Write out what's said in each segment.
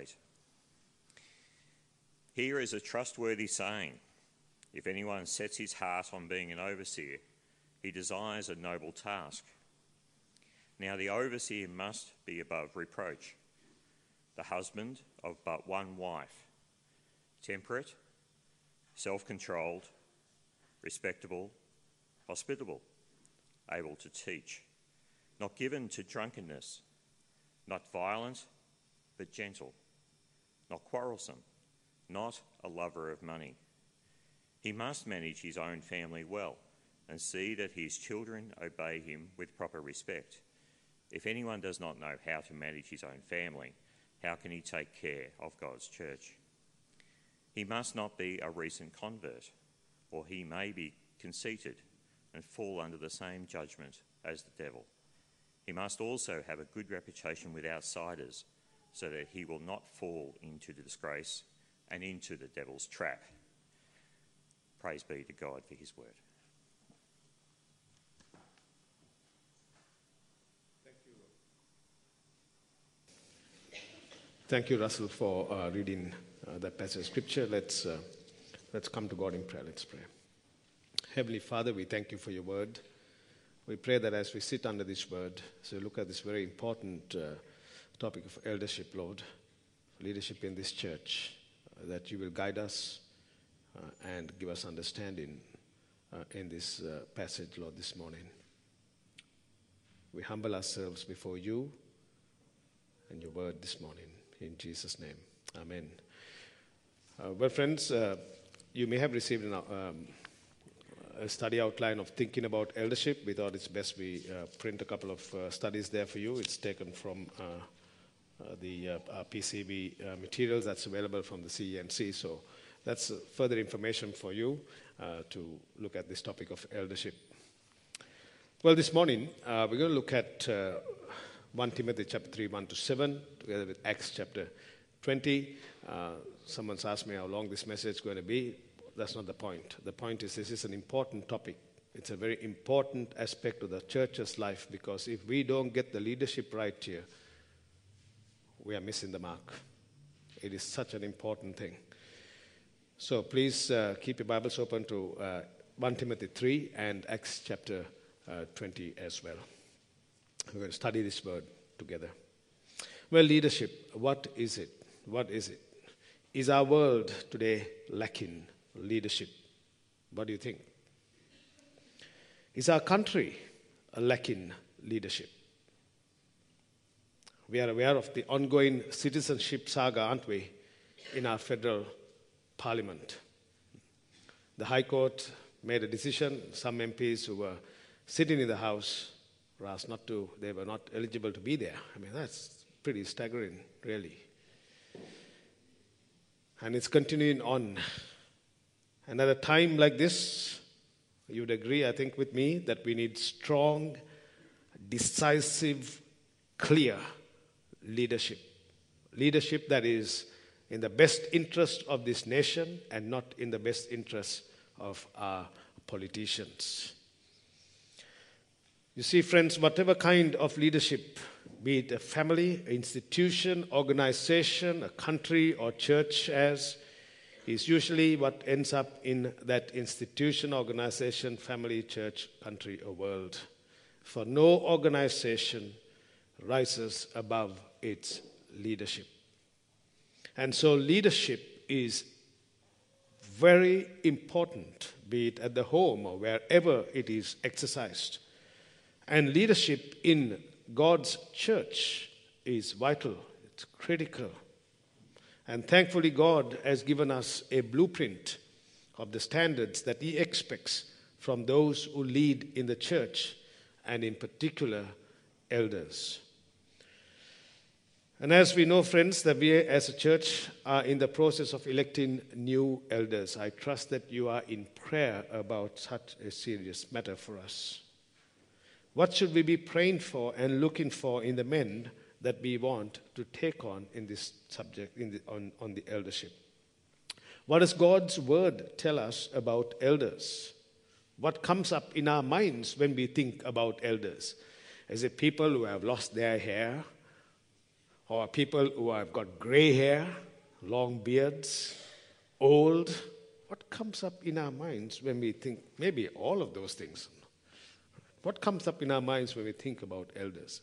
8. Here is a trustworthy saying. If anyone sets his heart on being an overseer, he desires a noble task. Now, the overseer must be above reproach, the husband of but one wife, temperate, self controlled, respectable, hospitable, able to teach, not given to drunkenness, not violent, but gentle, not quarrelsome, not a lover of money. He must manage his own family well and see that his children obey him with proper respect. If anyone does not know how to manage his own family, how can he take care of God's church? He must not be a recent convert, or he may be conceited and fall under the same judgment as the devil. He must also have a good reputation with outsiders so that he will not fall into the disgrace and into the devil's trap. Praise be to God for his word. Thank you, Thank you Russell, for uh, reading uh, that passage of scripture. Let's, uh, let's come to God in prayer. Let's pray. Heavenly Father, we thank you for your word. We pray that as we sit under this word, so look at this very important uh, topic of eldership, Lord, leadership in this church, uh, that you will guide us uh, and give us understanding in this passage, Lord, this morning. We humble ourselves before you and your word this morning. In Jesus' name, Amen. Uh, well, friends, uh, you may have received an, um, a study outline of thinking about eldership. We thought it's best we uh, print a couple of uh, studies there for you. It's taken from uh, uh, Uh, the uh, uh, PCV materials that's available from the CENC. So that's further information for you to look at this topic of eldership. Well, this morning we're going to look at 1 Timothy chapter 3, 1 to 7, together with Acts chapter 20. Uh, someone's asked me how long this message is going to be. That's not the point. The point is this is an important topic. It's a very important aspect of the church's life because if we don't get the leadership right here, we are missing the mark. It is such an important thing. So please uh, keep your Bibles open to uh, 1 Timothy 3 and Acts chapter uh, 20 as well. We're going to study this word together. Well, leadership, what is it? What is it? Is our world today lacking leadership? What do you think? Is our country lacking leadership? We are aware of the ongoing citizenship saga, aren't we, in our federal parliament? The High Court made a decision. Some MPs who were sitting in the House were asked not to, they were not eligible to be there. I mean, that's pretty staggering, really. And it's continuing on. And at a time like this, you would agree, I think, with me that we need strong, decisive, clear leadership. Leadership that is in the best interest of this nation and not in the best interest of our politicians. You see, friends, whatever kind of leadership, be it a family, institution, organization, a country, or church as, is usually what ends up in that institution, organization, family, church, country, or world. For no organization rises above its leadership. And so, leadership is very important, be it at the home or wherever it is exercised. And leadership in God's church is vital, it's critical. And thankfully, God has given us a blueprint of the standards that He expects from those who lead in the church, and in particular, elders. And as we know, friends, that we as a church are in the process of electing new elders. I trust that you are in prayer about such a serious matter for us. What should we be praying for and looking for in the men that we want to take on in this subject, in the, on, on the eldership? What does God's word tell us about elders? What comes up in our minds when we think about elders? Is it people who have lost their hair? Or people who have got gray hair, long beards, old. What comes up in our minds when we think, maybe all of those things? What comes up in our minds when we think about elders?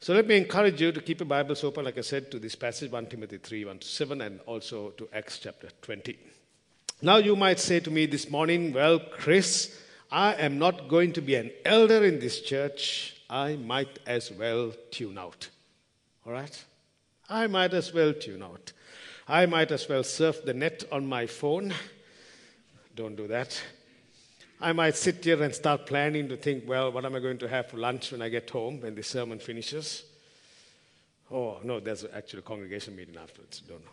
So let me encourage you to keep your Bibles open, like I said, to this passage, 1 Timothy 3 1 to 7, and also to Acts chapter 20. Now you might say to me this morning, Well, Chris, I am not going to be an elder in this church. I might as well tune out. All right? I might as well tune out. I might as well surf the net on my phone. Don't do that. I might sit here and start planning to think, well, what am I going to have for lunch when I get home when the sermon finishes? Oh, no, there's actually a congregation meeting afterwards. Don't know.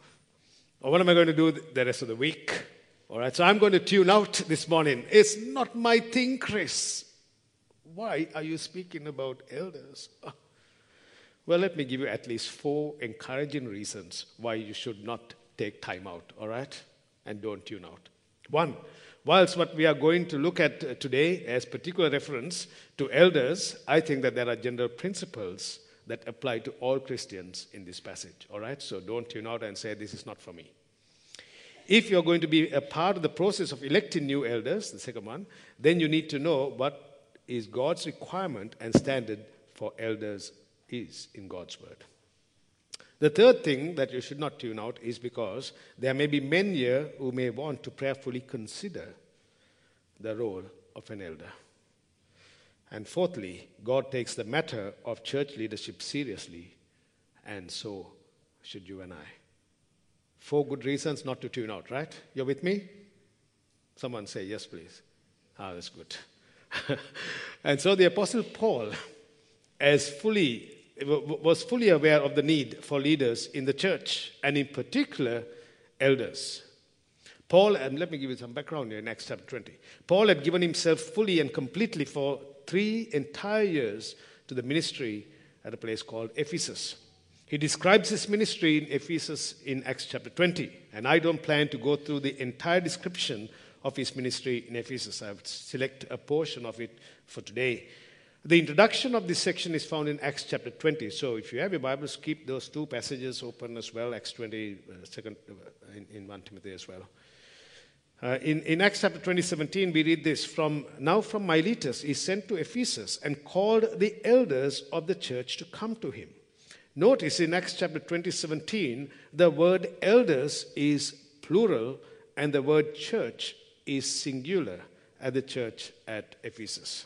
Or what am I going to do the rest of the week? All right, so I'm going to tune out this morning. It's not my thing, Chris. Why are you speaking about elders? Well, let me give you at least four encouraging reasons why you should not take time out, all right? And don't tune out. One, whilst what we are going to look at uh, today as particular reference to elders, I think that there are general principles that apply to all Christians in this passage, all right? So don't tune out and say, this is not for me. If you're going to be a part of the process of electing new elders, the second one, then you need to know what is God's requirement and standard for elders is in God's Word. The third thing that you should not tune out is because there may be men here who may want to prayerfully consider the role of an elder. And fourthly, God takes the matter of church leadership seriously, and so should you and I. Four good reasons not to tune out, right? You're with me? Someone say yes, please. Ah, that's good. and so the Apostle Paul, as fully was fully aware of the need for leaders in the church, and in particular, elders. Paul, and let me give you some background here in Acts chapter 20. Paul had given himself fully and completely for three entire years to the ministry at a place called Ephesus. He describes his ministry in Ephesus in Acts chapter 20, and I don't plan to go through the entire description of his ministry in Ephesus. I have select a portion of it for today. The introduction of this section is found in Acts chapter 20. So if you have your Bibles, keep those two passages open as well, Acts 20, uh, second, uh, in, in 1 Timothy as well. Uh, in, in Acts chapter 20, 17, we read this from now from Miletus he sent to Ephesus and called the elders of the church to come to him. Notice in Acts chapter 20, 17, the word elders is plural and the word church is singular at the church at Ephesus.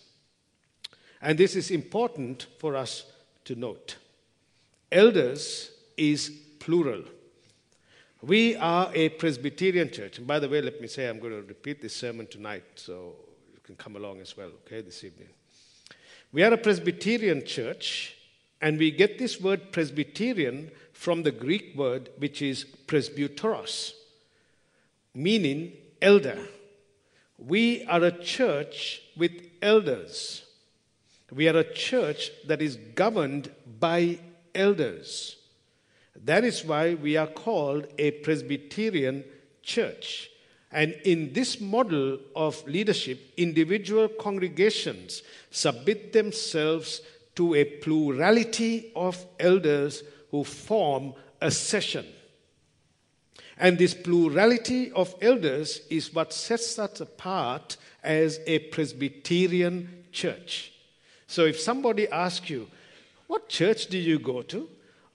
And this is important for us to note. Elders is plural. We are a Presbyterian church. And by the way, let me say I'm going to repeat this sermon tonight, so you can come along as well, okay, this evening. We are a Presbyterian church, and we get this word Presbyterian from the Greek word which is presbyteros, meaning elder. We are a church with elders. We are a church that is governed by elders. That is why we are called a Presbyterian church. And in this model of leadership, individual congregations submit themselves to a plurality of elders who form a session. And this plurality of elders is what sets us apart as a Presbyterian church. So if somebody asks you, What church do you go to?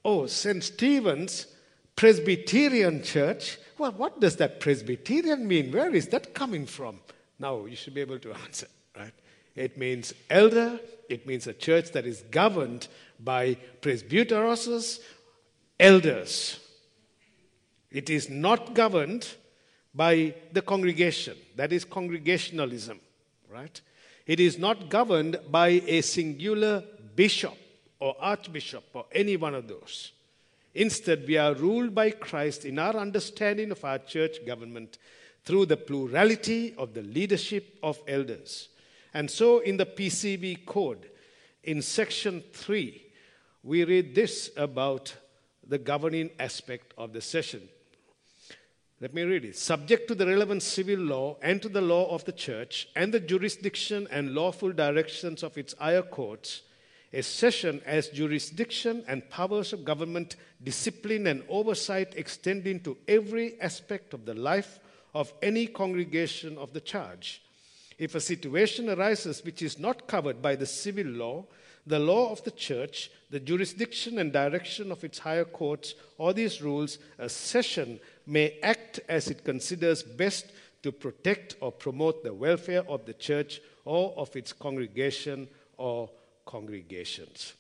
Oh, St. Stephen's Presbyterian Church. Well, what does that Presbyterian mean? Where is that coming from? Now you should be able to answer, right? It means elder, it means a church that is governed by presbyteros, elders. It is not governed by the congregation. That is congregationalism, right? It is not governed by a singular bishop or archbishop or any one of those. Instead, we are ruled by Christ in our understanding of our church government through the plurality of the leadership of elders. And so, in the PCV code, in section 3, we read this about the governing aspect of the session. Let me read it. Subject to the relevant civil law and to the law of the church and the jurisdiction and lawful directions of its higher courts, a session as jurisdiction and powers of government, discipline, and oversight extending to every aspect of the life of any congregation of the church. If a situation arises which is not covered by the civil law, the law of the church, the jurisdiction and direction of its higher courts, or these rules, a session may act as it considers best to protect or promote the welfare of the church or of its congregation or congregations.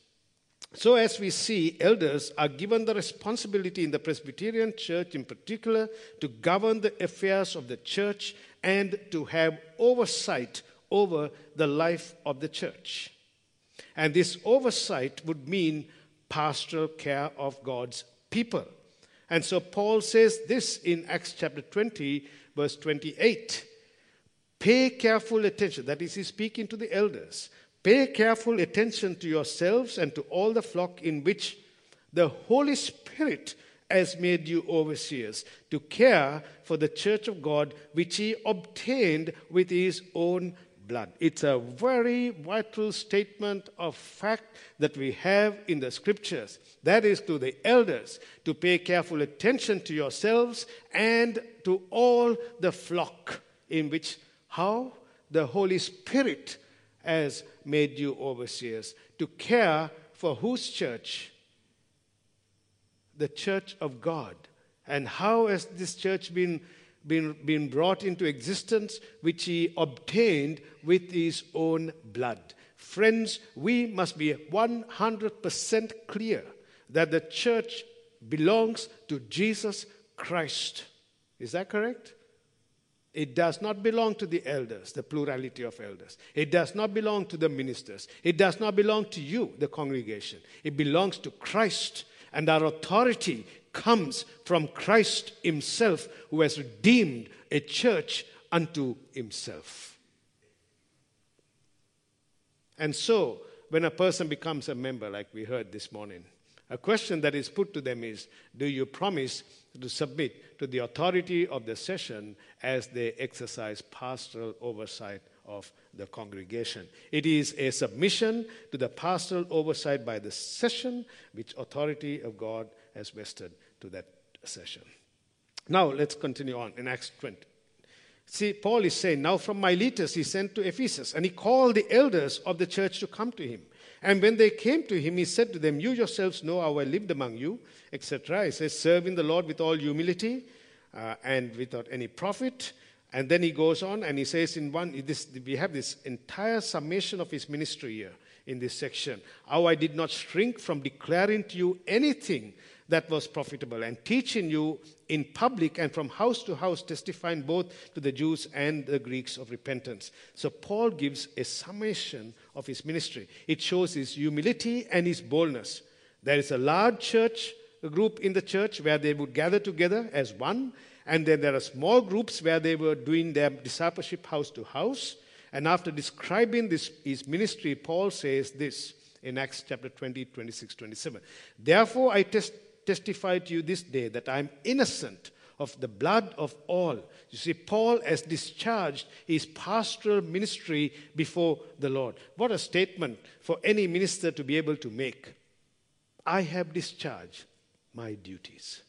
So, as we see, elders are given the responsibility in the Presbyterian Church, in particular, to govern the affairs of the church and to have oversight over the life of the church. And this oversight would mean pastoral care of God's people. And so, Paul says this in Acts chapter 20, verse 28 Pay careful attention, that is, he's speaking to the elders. Pay careful attention to yourselves and to all the flock in which the Holy Spirit has made you overseers to care for the church of God, which he obtained with his own blood. It's a very vital statement of fact that we have in the scriptures. That is to the elders to pay careful attention to yourselves and to all the flock in which how the Holy Spirit has made you overseers to care for whose church? The church of God. And how has this church been, been, been brought into existence? Which he obtained with his own blood. Friends, we must be 100% clear that the church belongs to Jesus Christ. Is that correct? It does not belong to the elders, the plurality of elders. It does not belong to the ministers. It does not belong to you, the congregation. It belongs to Christ. And our authority comes from Christ Himself, who has redeemed a church unto Himself. And so, when a person becomes a member, like we heard this morning, a question that is put to them is Do you promise to submit to the authority of the session as they exercise pastoral oversight of the congregation? It is a submission to the pastoral oversight by the session, which authority of God has vested to that session. Now, let's continue on in Acts 20. See, Paul is saying, Now from Miletus he sent to Ephesus, and he called the elders of the church to come to him. And when they came to him, he said to them, You yourselves know how I lived among you, etc. He says, Serving the Lord with all humility uh, and without any profit. And then he goes on and he says, In one, this, we have this entire summation of his ministry here in this section. How I did not shrink from declaring to you anything that was profitable and teaching you in public and from house to house, testifying both to the Jews and the Greeks of repentance. So Paul gives a summation of his ministry. It shows his humility and his boldness. There is a large church a group in the church where they would gather together as one, and then there are small groups where they were doing their discipleship house to house. And after describing this, his ministry, Paul says this in Acts chapter 20, 26, 27. Therefore, I test, testify to you this day that I am innocent of the blood of all. You see, Paul has discharged his pastoral ministry before the Lord. What a statement for any minister to be able to make. I have discharged my duties.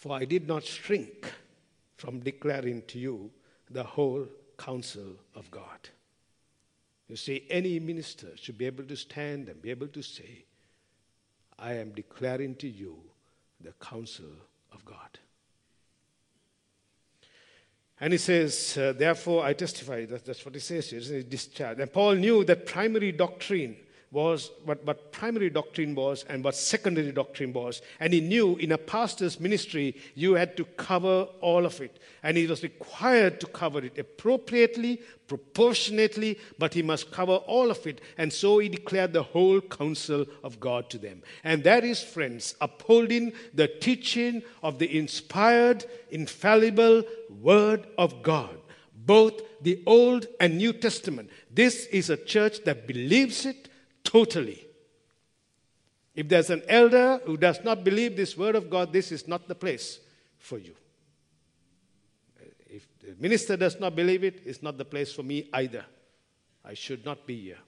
For I did not shrink from declaring to you the whole counsel of God. You see, any minister should be able to stand and be able to say, I am declaring to you the counsel of God. And he says, Therefore, I testify. That, that's what he says here, discharge. And Paul knew that primary doctrine was what, what primary doctrine was and what secondary doctrine was. And he knew in a pastor's ministry, you had to cover all of it. And he was required to cover it appropriately, proportionately, but he must cover all of it. And so he declared the whole counsel of God to them. And that is, friends, upholding the teaching of the inspired, infallible Word of God both the Old and New Testament. This is a church that believes it, totally. If there's an elder who does not believe this word of God, this is not the place for you. If The minister does not believe it, it's not the place for me either. I should not be here.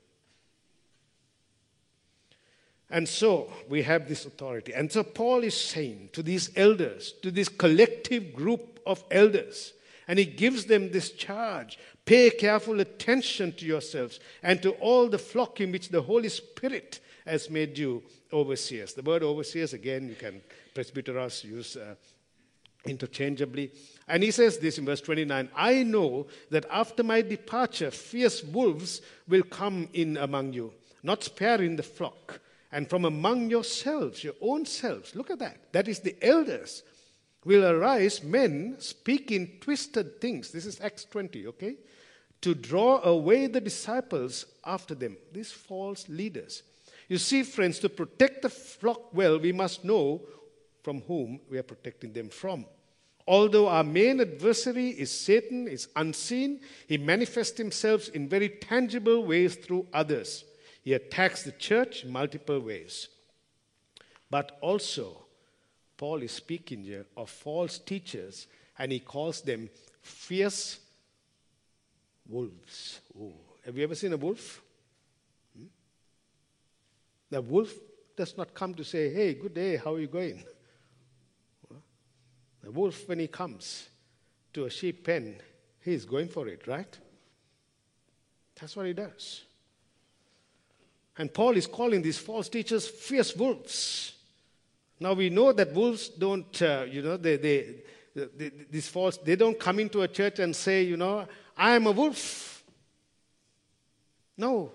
And so we have this authority. And so Paul is saying to these elders, to this collective group of elders, and he gives them this charge pay careful attention to yourselves and to all the flock in which the Holy Spirit has made you overseers. The word overseers, again, you can presbyteros use uh, interchangeably. And he says this in verse 29 I know that after my departure, fierce wolves will come in among you, not sparing the flock and from among yourselves, your own selves, look at that. That is the elders, will arise men speaking twisted things. This is Acts 20, okay? To draw away the disciples after them, these false leaders. You see, friends, to protect the flock well, we must know from whom we are protecting them from. Although our main adversary is Satan, is unseen, he manifests himself in very tangible ways through others. He attacks the church in multiple ways. But also, Paul is speaking here of false teachers, and he calls them fierce wolves. Ooh. Have you ever seen a wolf? Hmm? The wolf does not come to say, Hey, good day, how are you going? The wolf, when he comes to a sheep pen, he's going for it, right? That's what he does. And Paul is calling these false teachers fierce wolves. Now we know that wolves don't, uh, you know, they, they, they, these false, they don't come into a church and say, you know, I am a wolf. No,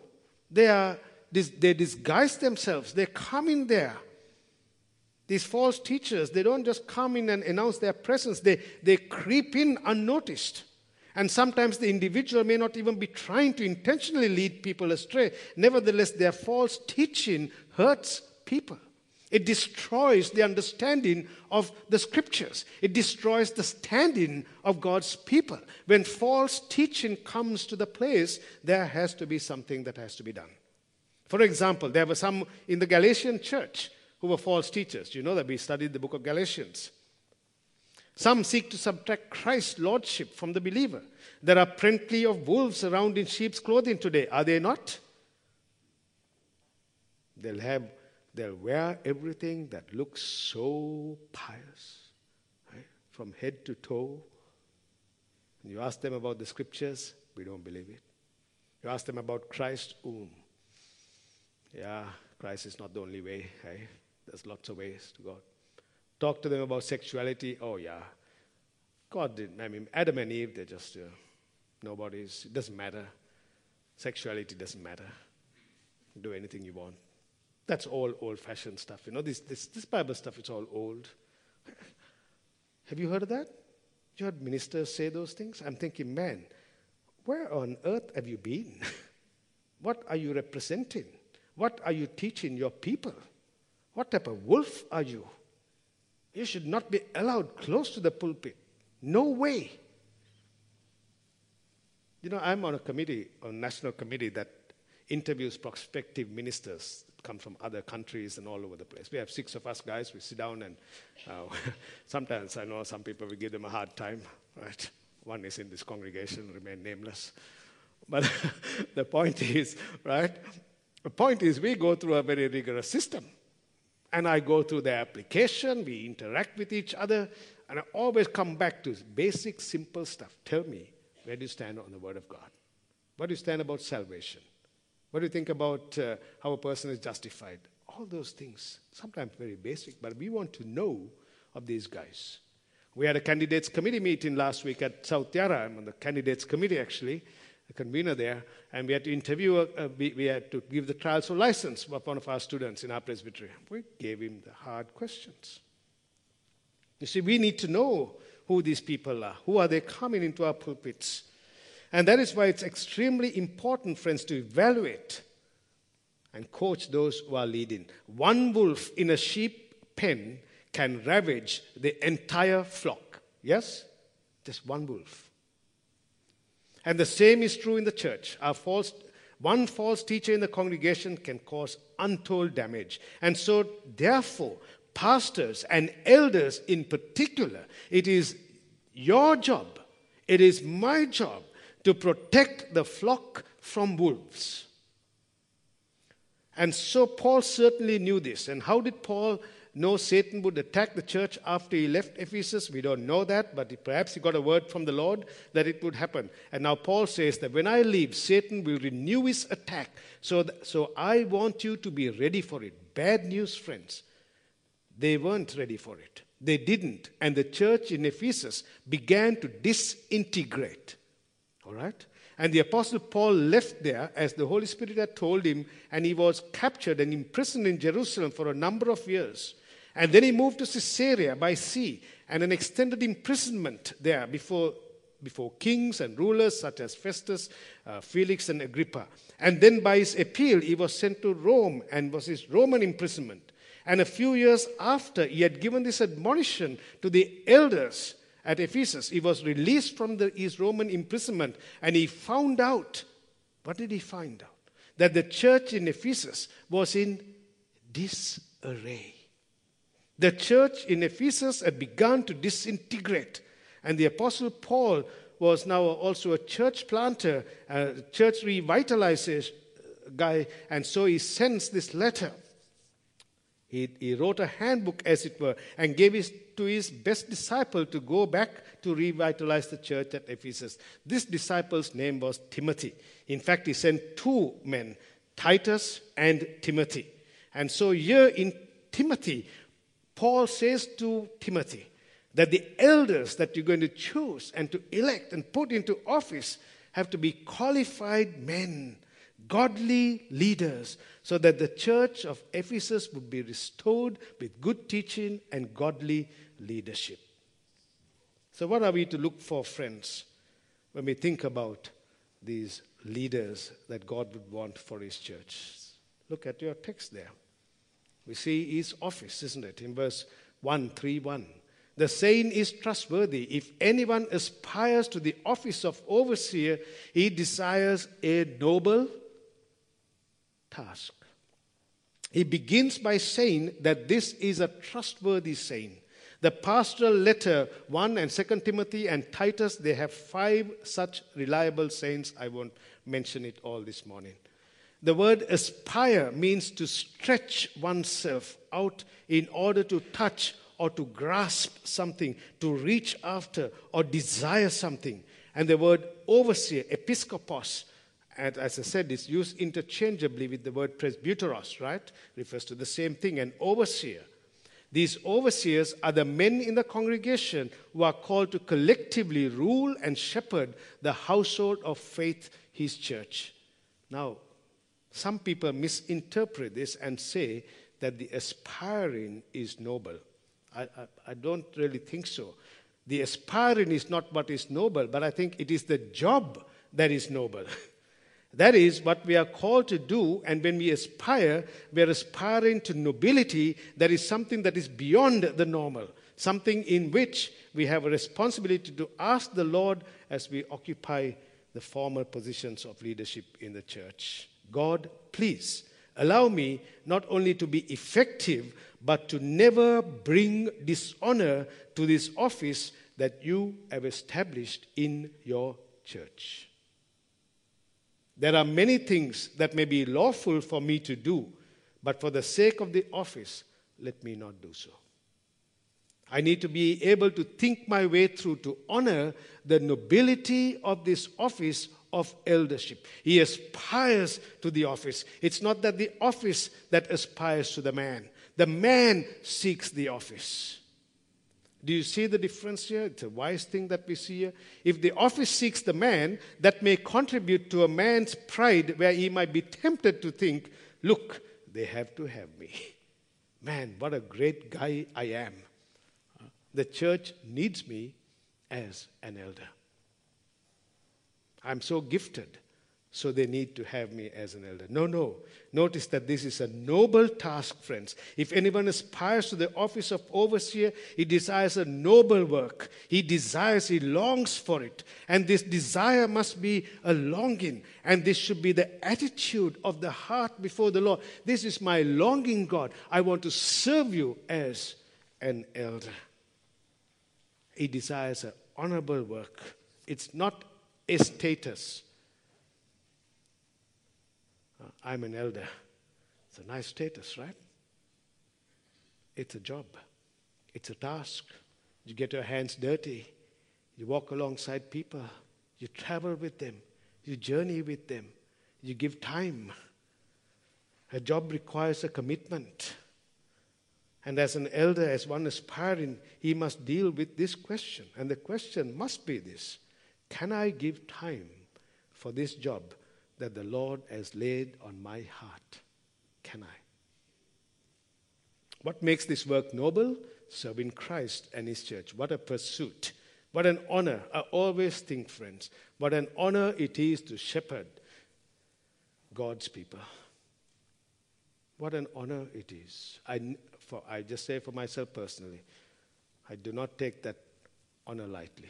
they are, they disguise themselves. They come in there. These false teachers, they don't just come in and announce their presence. They, they creep in unnoticed. And sometimes the individual may not even be trying to intentionally lead people astray. Nevertheless, their false teaching hurts people. It destroys the understanding of the scriptures. It destroys the standing of God's people. When false teaching comes to the place, there has to be something that has to be done. For example, there were some in the Galatian church who were false teachers. You know that we studied the book of Galatians. Some seek to subtract Christ's lordship from the believer. There are plenty of wolves around in sheep's clothing today, are they not? They'll have they'll wear everything that looks so pious, right? from head to toe. And you ask them about the scriptures, we don't believe it. You ask them about Christ, um, yeah, Christ is not the only way. There's lots of ways to God. Talk to them about sexuality. Oh, yeah. God didn't. I mean, Adam and Eve, they're just uh, nobody's. It doesn't matter. Sexuality doesn't matter. Do anything you want. That's all old fashioned stuff. You know, this, this, this Bible stuff, it's all old. Have you heard of that? You heard ministers say those things? I'm thinking, man, where on earth have you been? what are you representing? What are you teaching your people? What type of wolf are you? You should not be allowed close to the pulpit. No way. You know, I'm on a committee, a national committee that interviews prospective ministers come from other countries and all over the place. We have six of us guys. We sit down and uh, sometimes I know some people we give them a hard time. Right? One is in this congregation, remain nameless. But the point is, right? The point is, we go through a very rigorous system. And I go through the application, we interact with each other, and I always come back to basic, simple stuff. Tell me, where do you stand on the Word of God? What do you stand about salvation? What do you think about uh, how a person is justified? All those things, sometimes very basic, but we want to know of these guys. We had a candidates committee meeting last week at South Yarra. I'm on the candidates committee actually the convener there, and we had to interview, uh, we, we, had to give the trials for license of one of our students in our presbytery. We gave him the hard questions. You see, we need to know who these people are. Who are they coming into our pulpits? And that is why it's extremely important, friends, to evaluate and coach those who are leading. One wolf in a sheep pen can ravage the entire flock. Yes? Just one wolf. And the same is true in the church. Our false, one false teacher in the congregation can cause untold damage. And so, therefore, pastors and elders in particular, it is your job, It is my job to protect the flock from wolves. And so Paul certainly knew this. And how did Paul know Satan would attack the church after he left Ephesus. We don't know that, but perhaps he got a word from the Lord that it would happen. And now Paul says that when I leave, Satan will renew his attack. So, th- so I want you to be ready for it. Bad news, friends. They weren't ready for it. They didn't. And the church in Ephesus began to disintegrate. All right? And the Apostle Paul left there as the Holy Spirit had told him, and he was captured and imprisoned in Jerusalem for a number of years. And then he moved to Caesarea by sea and an extended imprisonment there before, before kings and rulers such as Festus, uh, Felix, and Agrippa. And then by his appeal, he was sent to Rome and was his Roman imprisonment. And a few years after he had given this admonition to the elders at Ephesus, he was released from the, his Roman imprisonment and he found out what did he find out? That the church in Ephesus was in disarray. The church in Ephesus had begun to disintegrate, and the Apostle Paul was now also a church planter, a church revitalization guy, and so he sends this letter. He, he wrote a handbook, as it were, and gave it to his best disciple to go back to revitalize the church at Ephesus. This disciple's name was Timothy. In fact, he sent two men, Titus and Timothy. And so, here in Timothy, Paul says to Timothy that the elders that you're going to choose and to elect and put into office have to be qualified men, godly leaders, so that the church of Ephesus would be restored with good teaching and godly leadership. So, what are we to look for, friends, when we think about these leaders that God would want for His church? Look at your text there. We see his office, isn't it? In verse 131. The saying is trustworthy. If anyone aspires to the office of overseer, he desires a noble task. He begins by saying that this is a trustworthy saying. The pastoral letter 1 and 2 Timothy and Titus, they have five such reliable sayings. I won't mention it all this morning. The word aspire means to stretch oneself out in order to touch or to grasp something, to reach after or desire something. And the word overseer, episkopos, and as I said, it's used interchangeably with the word presbyteros, right? Refers to the same thing, an overseer. These overseers are the men in the congregation who are called to collectively rule and shepherd the household of faith, his church. Now, some people misinterpret this and say that the aspiring is noble. I, I, I, don't really think so. The aspiring is not what is noble, but I think it is the job that is noble. that is what we are called to do, and when we aspire, we are aspiring to nobility that is something that is beyond the normal, something in which we have a responsibility to ask the Lord as we occupy the formal positions of leadership in the church. God, please allow me not only to be effective, but to never bring dishonor to this office that you have established in your church. There are many things that may be lawful for me to do, but for the sake of the office, let me not do so. I need to be able to think my way through to honor the nobility of this office of eldership. He aspires to the office. It's not that the office that aspires to the man, the man seeks the office. Do you see the difference here? It's a wise thing that we see here. If the office seeks the man, that may contribute to a man's pride where he might be tempted to think, look, they have to have me. Man, what a great guy I am. The church needs me as an elder. I'm so gifted, so they need to have me as an elder. No, no. Notice that this is a noble task, friends. If anyone aspires to the office of overseer, he desires a noble work. He desires, he longs for it. And this desire must be a longing. And this should be the attitude of the heart before the Lord. This is my longing, God. I want to serve you as an elder. He desires an honorable work It's not a status. Uh, I'm an elder. It's a nice status, right? It's a job, it's a task. You get your hands dirty, you walk alongside people, you travel with them, you journey with them, you give time. A job requires a commitment. And as an elder, as one aspiring, he must deal with this question. And the question must be this Can I give time for this job that the Lord has laid on my heart? Can I? What makes this work noble? Serving Christ and His church. What a pursuit. What an honor. I always think, friends, what an honor it is to shepherd God's people. What an honor it is. I, for, I just say for myself personally, I do not take that honor lightly.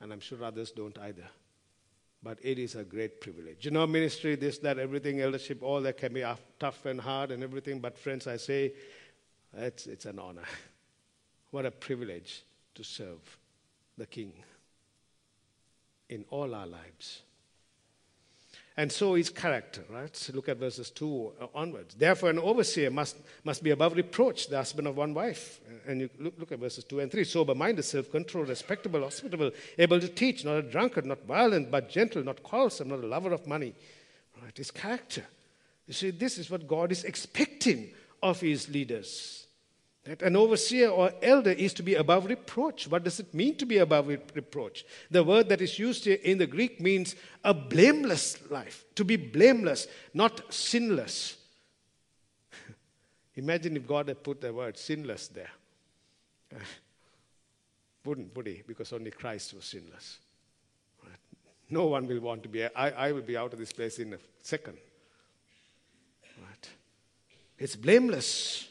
And I'm sure others don't either. But it is a great privilege. You know, ministry, this, that, everything, eldership, all that can be tough and hard and everything. But, friends, I say it's, it's an honor. What a privilege to serve the King in all our lives. And so is character, right? So look at verses 2 onwards. Therefore, an overseer must, must be above reproach, the husband of one wife. And you look, look at verses 2 and 3. Sober minded, self controlled, respectable, hospitable, able to teach, not a drunkard, not violent, but gentle, not quarrelsome, not a lover of money. Right? His character. You see, this is what God is expecting of his leaders. That an overseer or elder is to be above reproach. What does it mean to be above reproach? The word that is used here in the Greek means a blameless life, to be blameless, not sinless. Imagine if God had put the word sinless there. Wouldn't, would he? Because only Christ was sinless. No one will want to be, I, I will be out of this place in a second. Right? It's blameless.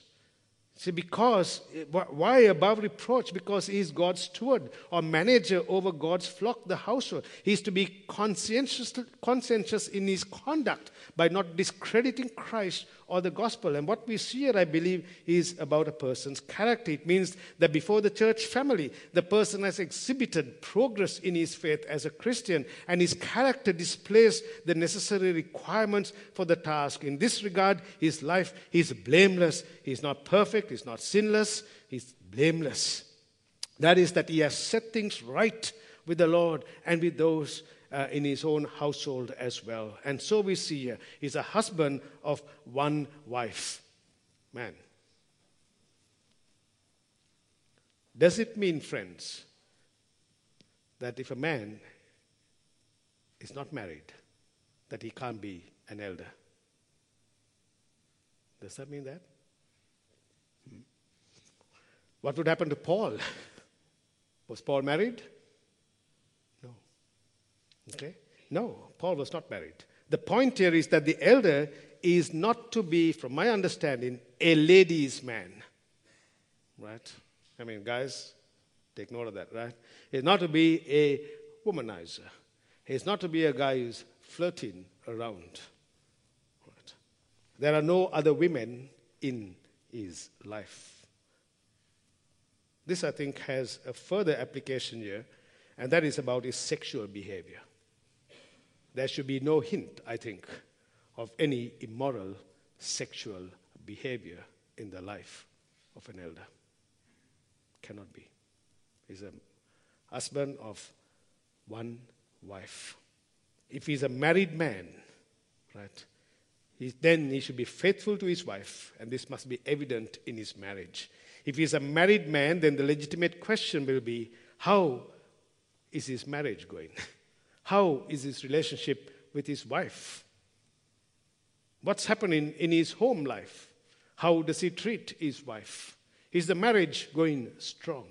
See, because, why above reproach? Because he is God's steward or manager over God's flock, the household. He is to be conscientious, conscientious in his conduct by not discrediting Christ or the gospel. And what we see here, I believe, is about a person's character. It means that before the church family, the person has exhibited progress in his faith as a Christian, and his character displays the necessary requirements for the task. In this regard, his life, he is blameless. He's not perfect, he's not sinless, he's blameless. That is, that he has set things right with the Lord and with those uh, in his own household as well. And so we see here, he's a husband of one wife. Man. Does it mean, friends, that if a man is not married, that he can't be an elder? Does that mean that? What would happen to Paul? Was Paul married? No. Okay? No, Paul was not married. The point here is that the elder is not to be, from my understanding, a ladies' man. Right? I mean, guys, take note of that, right? He's not to be a womanizer. He's not to be a guy who's flirting around. Right? There are no other women in his life. This, I think, has a further application here, and that is about his sexual behavior there should be no hint, I think, of any immoral sexual behavior in the life of an elder. Cannot be. He's a husband of one wife. If he's a married man, right, he, then he should be faithful to his wife, and this must be evident in his marriage. If he's a married man, then the legitimate question will be how is his marriage going? How is his relationship with his wife? What's happening in his home life? How does he treat his wife? Is the marriage going strong?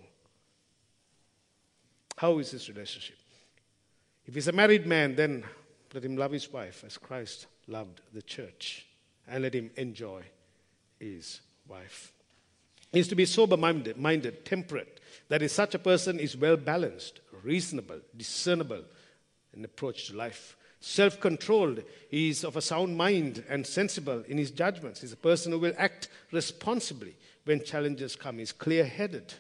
How is his relationship? If he's a married man, then let him love his wife as Christ loved the church and let him enjoy his wife. Is to be sober minded, temperate. That is, such a person is well balanced, reasonable, discernible, an approach to life. Self controlled, he is of a sound mind and sensible in his judgments. He's a person who will act responsibly when challenges come. He's clear headed.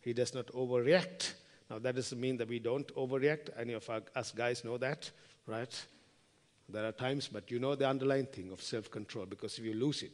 He does not overreact, Now, that doesn't mean that we don't overreact. Any of our, us guys know that, right? There are times, but you know the underlying thing of self control because if you lose it,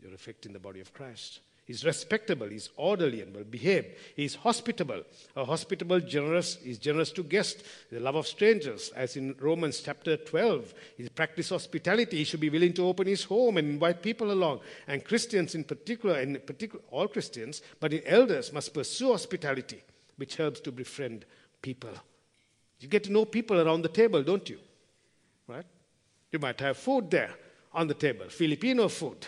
you're affecting the body of Christ. He's respectable, he's orderly and well behaved. He's hospitable. A hospitable, generous, he's generous to guests, the love of strangers, as in Romans chapter 12. He practice hospitality. He should be willing to open his home and invite people along. And Christians in particular, in particular, all Christians, but in elders must pursue hospitality, which helps to befriend people. You get to know people around the table, don't you? Right? You might have food there on the table, Filipino food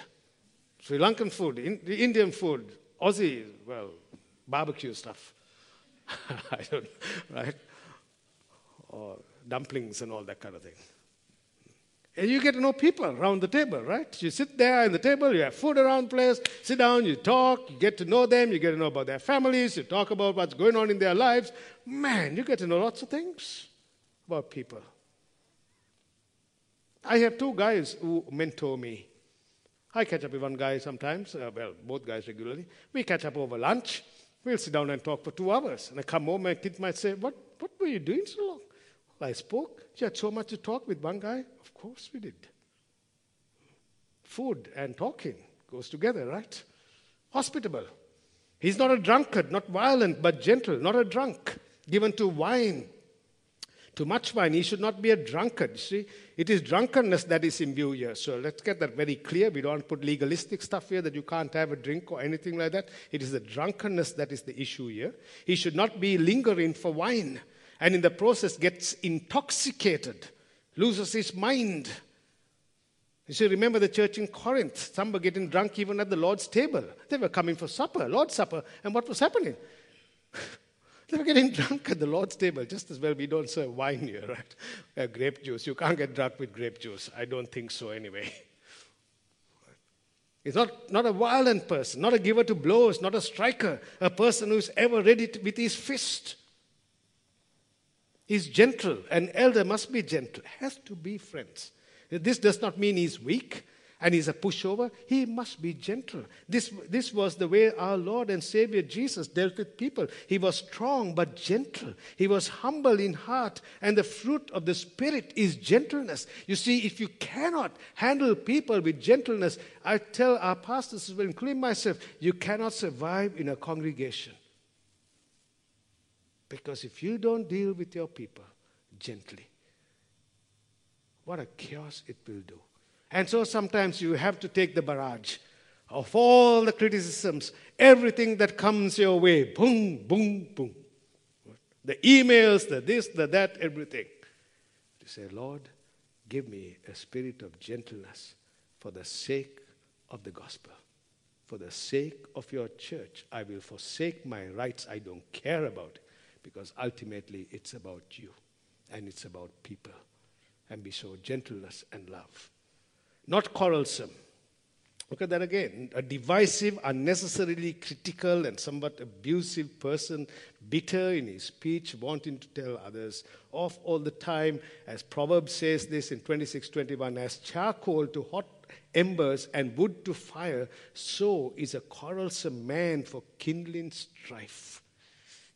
Sri Lankan food, in, Indian food, Aussie, well, barbecue stuff. I don't, right? Or dumplings and all that kind of thing. And you get to know people around the table, right? You sit there in the table, you have food around the place, sit down, you talk, you get to know them, you get to know about their families, you talk about what's going on in their lives. Man, you get to know lots of things about people. I have two guys who mentor me. I catch up with one guy sometimes, uh, well, both guys regularly. We catch up over lunch. We'll sit down and talk for two hours. And I come home, my kid might say, What, what were you doing so long? Well, I spoke. You had so much to talk with one guy. Of course we did. Food and talking goes together, right? Hospitable. He's not a drunkard, not violent, but gentle, not a drunk, given to wine too much wine. He should not be a drunkard. See, it is drunkenness that is in view here. So let's get that very clear. We don't put legalistic stuff here that you can't have a drink or anything like that. It is the drunkenness that is the issue here. He should not be lingering for wine and in the process gets intoxicated, loses his mind. You see, remember the church in Corinth. Some were getting drunk even at the Lord's table. They were coming for supper, Lord's supper. And what was happening? They were getting drunk at the Lord's table. Just as well, we don't serve wine here, right? Uh, grape juice. You can't get drunk with grape juice. I don't think so, anyway. He's not, not a violent person, not a giver to blows, not a striker, a person who's ever ready to, with his fist. He's gentle. An elder must be gentle, has to be friends. This does not mean he's weak and he's a pushover, he must be gentle. This, this was the way our Lord and Savior Jesus dealt with people. He was strong but gentle. He was humble in heart, and the fruit of the Spirit is gentleness. You see, if you cannot handle people with gentleness, I tell our pastors, including myself, you cannot survive in a congregation. Because if you don't deal with your people gently, what a chaos it will do. And so sometimes you have to take the barrage of all the criticisms, everything that comes your way. Boom, boom, boom. The emails, the this, the that, everything. To say, Lord, give me a spirit of gentleness for the sake of the gospel. For the sake of your church, I will forsake my rights. I don't care about because ultimately it's about you and it's about people. And we show gentleness and love not quarrelsome. Look at that again. A divisive, unnecessarily critical, and somewhat abusive person, bitter in his speech, wanting to tell others off all the time. As Proverbs says this in 26:21, as charcoal to hot embers and wood to fire, so is a quarrelsome man for kindling strife.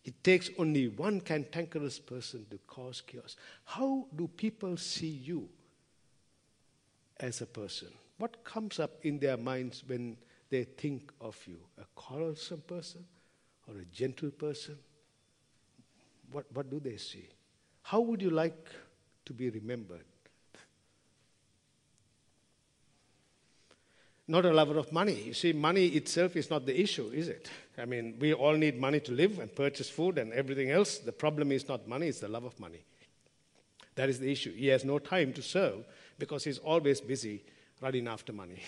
It takes only one cantankerous person to cause chaos. How do people see you? As a person? What comes up in their minds when they think of you? A quarrelsome person or a gentle person? What, what do they see? How would you like to be remembered? Not a lover of money. You see, money itself is not the issue, is it? I mean, we all need money to live and purchase food and everything else. The problem is not money, it's the love of money. That is the issue. He has no time to serve because he's always busy running after money.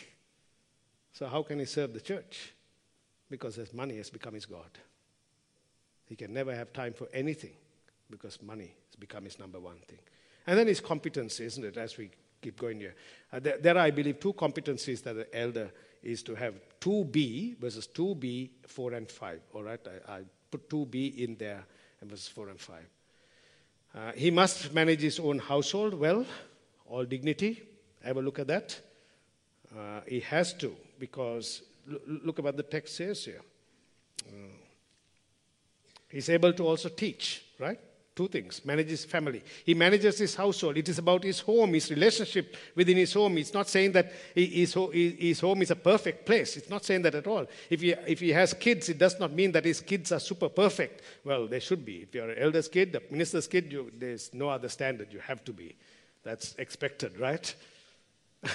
So, how can he serve the church? Because his money has become his God. He can never have time for anything because money has become his number one thing. And then his competency, isn't it, as we keep going here? Uh, there, there, are, I believe, two competencies that the elder is to have 2b versus 2b, 4 and 5. All right, I, I put 2b in there and verses 4 and 5. Uh, he must manage his own household well all dignity. Have a look at that. Uh, he has to, because look at what the text says here. Uh, He's able to also teach, right? Two things manages family. He manages his household. It is about his home, his relationship within his home. It's not saying that his, his home is a perfect place. It's not saying that at all. If he, if he has kids, it does not mean that his kids are super perfect. Well, they should be. If you're an elder's kid, a minister's kid, you, there's no other standard. You have to be. That's expected, right?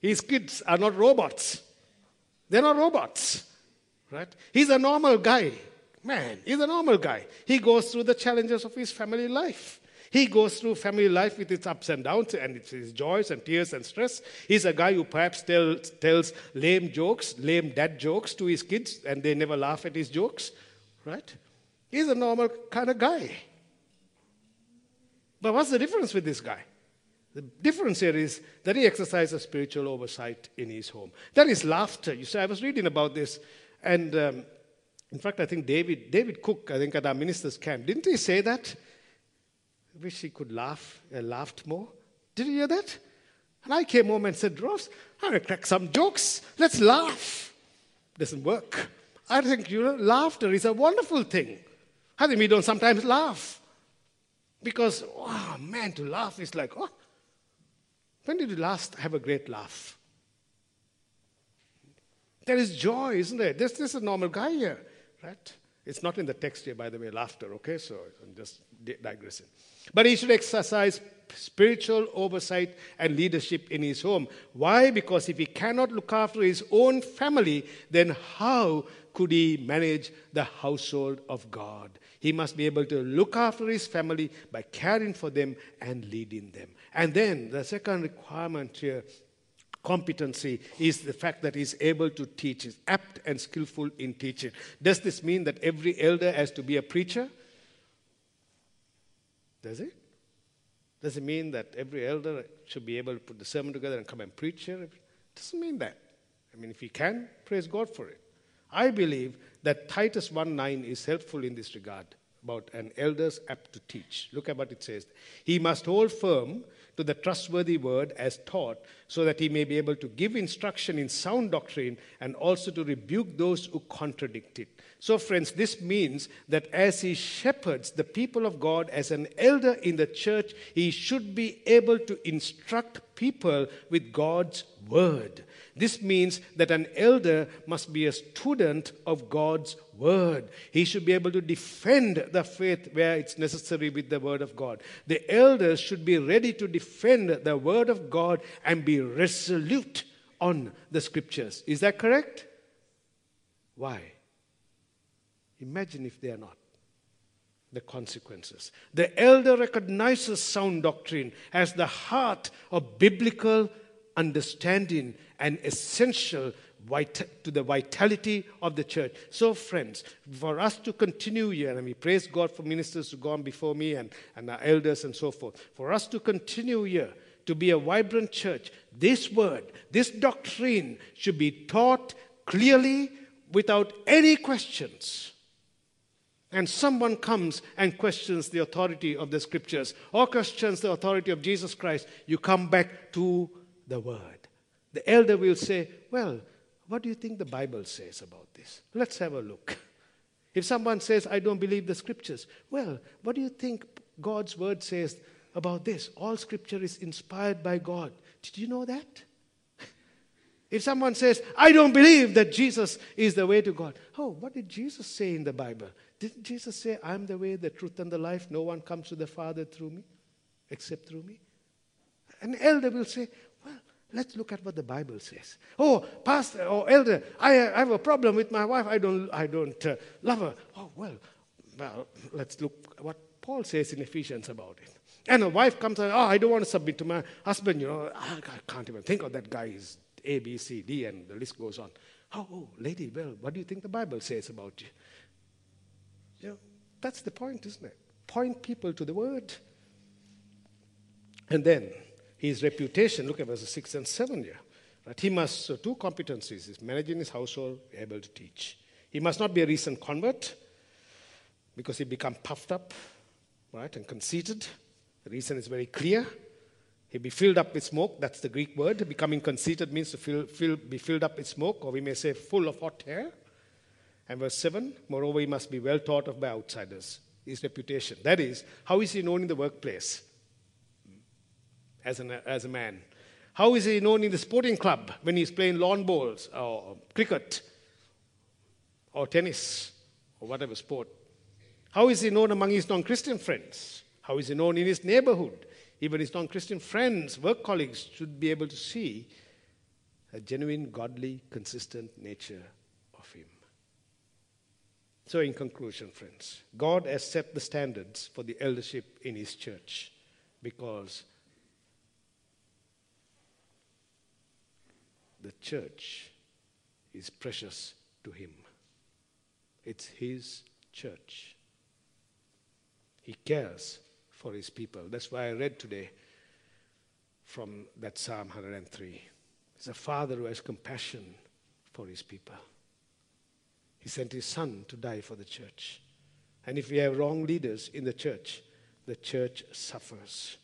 his kids are not robots. They're not robots, right? He's a normal guy. Man, he's a normal guy. He goes through the challenges of his family life. He goes through family life with its ups and downs and its joys and tears and stress. He's a guy who perhaps tell, tells lame jokes, lame dad jokes to his kids, and they never laugh at his jokes, right? He's a normal kind of guy. But what's the difference with this guy? The difference here is that he exercises spiritual oversight in his home. That is laughter. You see, I was reading about this, and um, in fact, I think David, David Cook, I think at our minister's camp, didn't he say that? I wish he could laugh, uh, laughed more. Did you hear that? And I came home and said, Ross, I'm going to crack some jokes. Let's laugh. Doesn't work. I think you know, laughter is a wonderful thing. I think we don't sometimes laugh. Because, oh man, to laugh is like, oh, when did you last have a great laugh? There is joy, isn't there? This, this is a normal guy here. Right? It's not in the text here, by the way, laughter, okay? So I'm just digressing. But he should exercise spiritual oversight and leadership in his home. Why? Because if he cannot look after his own family, then how could he manage the household of God? He must be able to look after his family by caring for them and leading them. And then the second requirement here competency is the fact that he's able to teach, is apt and skillful in teaching. Does this mean that every elder has to be a preacher? Does it? Does it mean that every elder should be able to put the sermon together and come and preach here? It doesn't mean that. I mean, if he can, praise God for it. I believe that Titus 1 9 is helpful in this regard about an elder's apt to teach. Look at what it says. He must hold firm to the trustworthy word as taught, so that he may be able to give instruction in sound doctrine and also to rebuke those who contradict it. So, friends, this means that as he shepherds the people of God as an elder in the church, he should be able to instruct people with God's word. This means that an elder must be a student of God's word. He should be able to defend the faith where it's necessary with the word of God. The elders should be ready to defend the word of God and be resolute on the scriptures. Is that correct? Why? Imagine if they are not. The consequences. The elder recognizes sound doctrine as the heart of biblical understanding and essential to the vitality of the church. So, friends, for us to continue here, and we praise God for ministers who gone before me and, and our elders and so forth, for us to continue here to be a vibrant church, this word, this doctrine should be taught clearly without any questions. And someone comes and questions the authority of the scriptures or questions the authority of Jesus Christ, you come back to the word. The elder will say, Well, what do you think the Bible says about this? Let's have a look. If someone says, I don't believe the scriptures, well, what do you think God's word says about this? All scripture is inspired by God. Did you know that? If someone says, I don't believe that Jesus is the way to God, oh, what did Jesus say in the Bible? Didn't Jesus say, I'm the way, the truth, and the life? No one comes to the Father through me, except through me? An elder will say, Let's look at what the Bible says. Oh, pastor or oh, elder, I, I have a problem with my wife. I don't, I don't uh, love her. Oh, well, well, let's look what Paul says in Ephesians about it. And a wife comes and, oh, I don't want to submit to my husband. You know, I can't even think of that guy is A, B, C, D, and the list goes on. Oh, oh, lady, well, what do you think the Bible says about you? You know, that's the point, isn't it? Point people to the word. And then his reputation, look at verses 6 and 7 here. Right? He must, so two competencies is managing his household, able to teach. He must not be a recent convert because he become puffed up, right, and conceited. The reason is very clear. He be filled up with smoke. That's the Greek word. Becoming conceited means to fill, fill, be filled up with smoke, or we may say full of hot air. And verse 7 Moreover, he must be well thought of by outsiders, his reputation. That is, how is he known in the workplace as, an, as a man? How is he known in the sporting club when he's playing lawn bowls or cricket or tennis or whatever sport? How is he known among his non Christian friends? How is he known in his neighborhood? Even his non Christian friends, work colleagues should be able to see a genuine, godly, consistent nature of him. So, in conclusion, friends, God has set the standards for the eldership in his church because the church is precious to him. It's his church. He cares for his people. That's why I read today from that Psalm 103. It's a father who has compassion for his people. He sent his son to die for the church. And if we have wrong leaders in the church, the church suffers.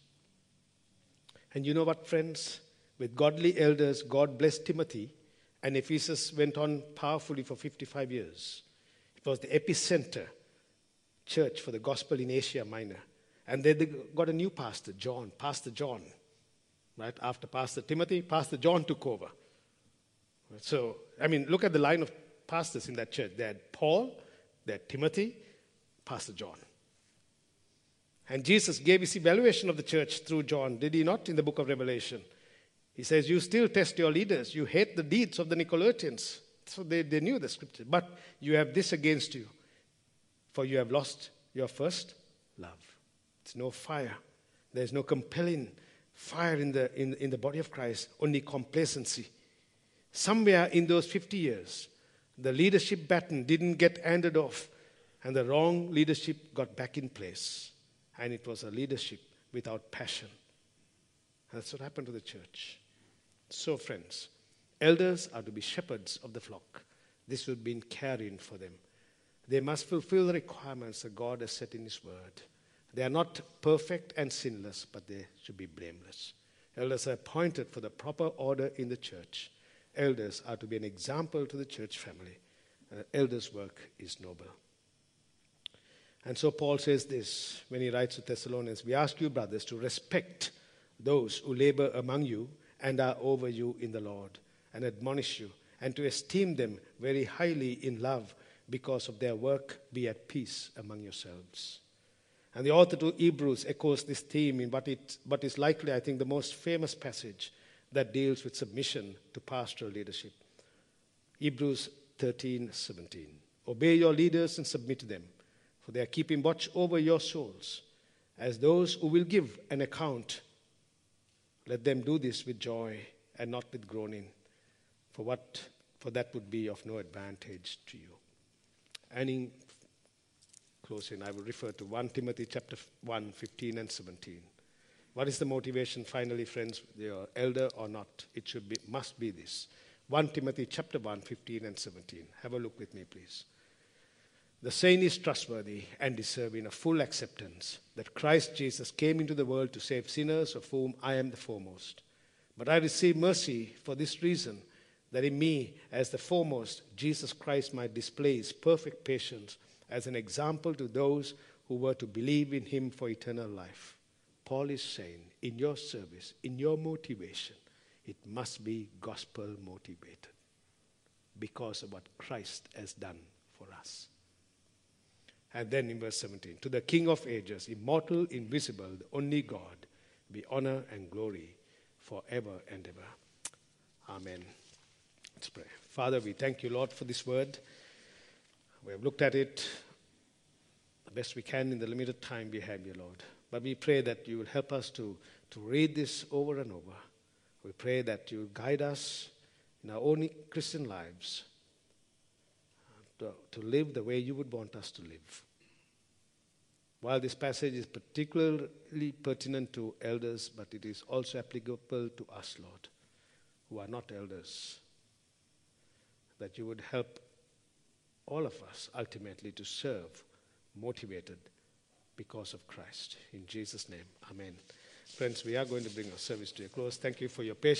And you know what, friends? With godly elders, God blessed Timothy, and Ephesus went on powerfully for 55 years. It was the epicenter church for the gospel in Asia Minor. And then they got a new pastor, John, Pastor John. Right after Pastor Timothy, Pastor John took over. So, I mean, look at the line of pastors in that church. They had Paul, they had Timothy, Pastor John. And Jesus gave his evaluation of the church through John, did he not, in the book of Revelation? He says, You still test your leaders. You hate the deeds of the Nicolaitans. So they, they knew the scripture. But you have this against you, for you have lost your first love. It's no fire. There's no compelling fire in the, in, in the body of Christ, only complacency. Somewhere in those 50 years, the leadership baton didn't get handed off, and the wrong leadership got back in place. And it was a leadership without passion. That's what happened to the church. So, friends, elders are to be shepherds of the flock. This would be caring for them. They must fulfill the requirements that God has set in His Word. They are not perfect and sinless, but they should be blameless. Elders are appointed for the proper order in the church elders are to be an example to the church family. Uh, elders' work is noble. And so Paul says this when he writes to Thessalonians We ask you, brothers, to respect those who labor among you and are over you in the Lord, and admonish you, and to esteem them very highly in love because of their work. Be at peace among yourselves. And the author to Hebrews echoes this theme in what, it, what is likely, I think, the most famous passage that deals with submission to pastoral leadership. Hebrews 13 17. Obey your leaders and submit to them, for they are keeping watch over your souls as those who will give an account. Let them do this with joy and not with groaning, for, what, for that would be of no advantage to you. And in closing, I will refer to 1 Timothy chapter 1, 15 and 17. What is the motivation, finally, friends? You're elder or not? It should be, must be this. 1 Timothy chapter 1, 15 and 17. Have a look with me, please. The saying is trustworthy and deserving of full acceptance that Christ Jesus came into the world to save sinners, of whom I am the foremost. But I receive mercy for this reason that in me, as the foremost, Jesus Christ might display his perfect patience as an example to those who were to believe in him for eternal life. Paul is saying, in your service, in your motivation, it must be gospel motivated because of what Christ has done for us. And then in verse 17, to the King of ages, immortal, invisible, the only God, be honor and glory forever and ever. Amen. Let's pray. Father, we thank you, Lord, for this word. We have looked at it the best we can in the limited time we have, dear Lord. But we pray that you will help us to, to read this over and over. We pray that you guide us in our own Christian lives to, to live the way you would want us to live. While this passage is particularly pertinent to elders, but it is also applicable to us, Lord, who are not elders, that you would help all of us ultimately to serve motivated because of Christ. In Jesus' name, Amen. Friends, we are going to bring our service to a close. Thank you for your patience.